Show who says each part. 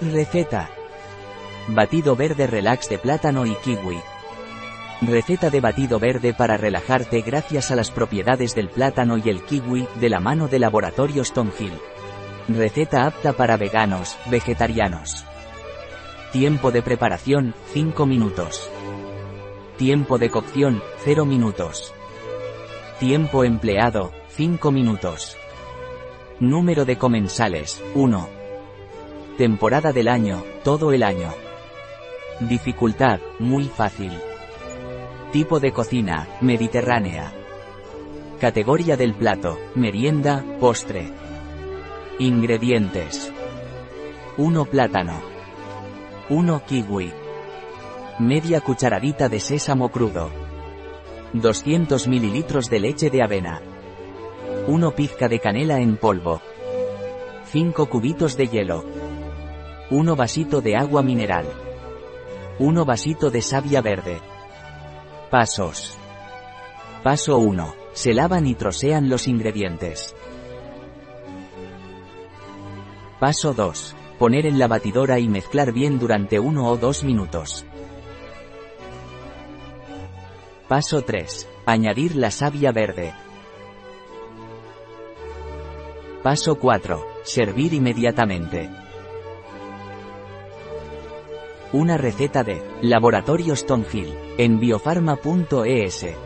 Speaker 1: Receta. Batido verde relax de plátano y kiwi. Receta de batido verde para relajarte gracias a las propiedades del plátano y el kiwi, de la mano de Laboratorio Stonehill. Receta apta para veganos, vegetarianos. Tiempo de preparación, 5 minutos. Tiempo de cocción, 0 minutos. Tiempo empleado, 5 minutos. Número de comensales, 1. Temporada del año, todo el año. Dificultad, muy fácil. Tipo de cocina, mediterránea. Categoría del plato, merienda, postre. Ingredientes. 1 plátano. 1 kiwi. Media cucharadita de sésamo crudo. 200 ml de leche de avena. 1 pizca de canela en polvo. 5 cubitos de hielo. 1 vasito de agua mineral. 1 vasito de savia verde. Pasos. Paso 1. Se lavan y trocean los ingredientes. Paso 2. Poner en la batidora y mezclar bien durante 1 o 2 minutos. Paso 3. Añadir la savia verde. Paso 4. Servir inmediatamente. Una receta de Laboratorio Stonehill en biofarma.es.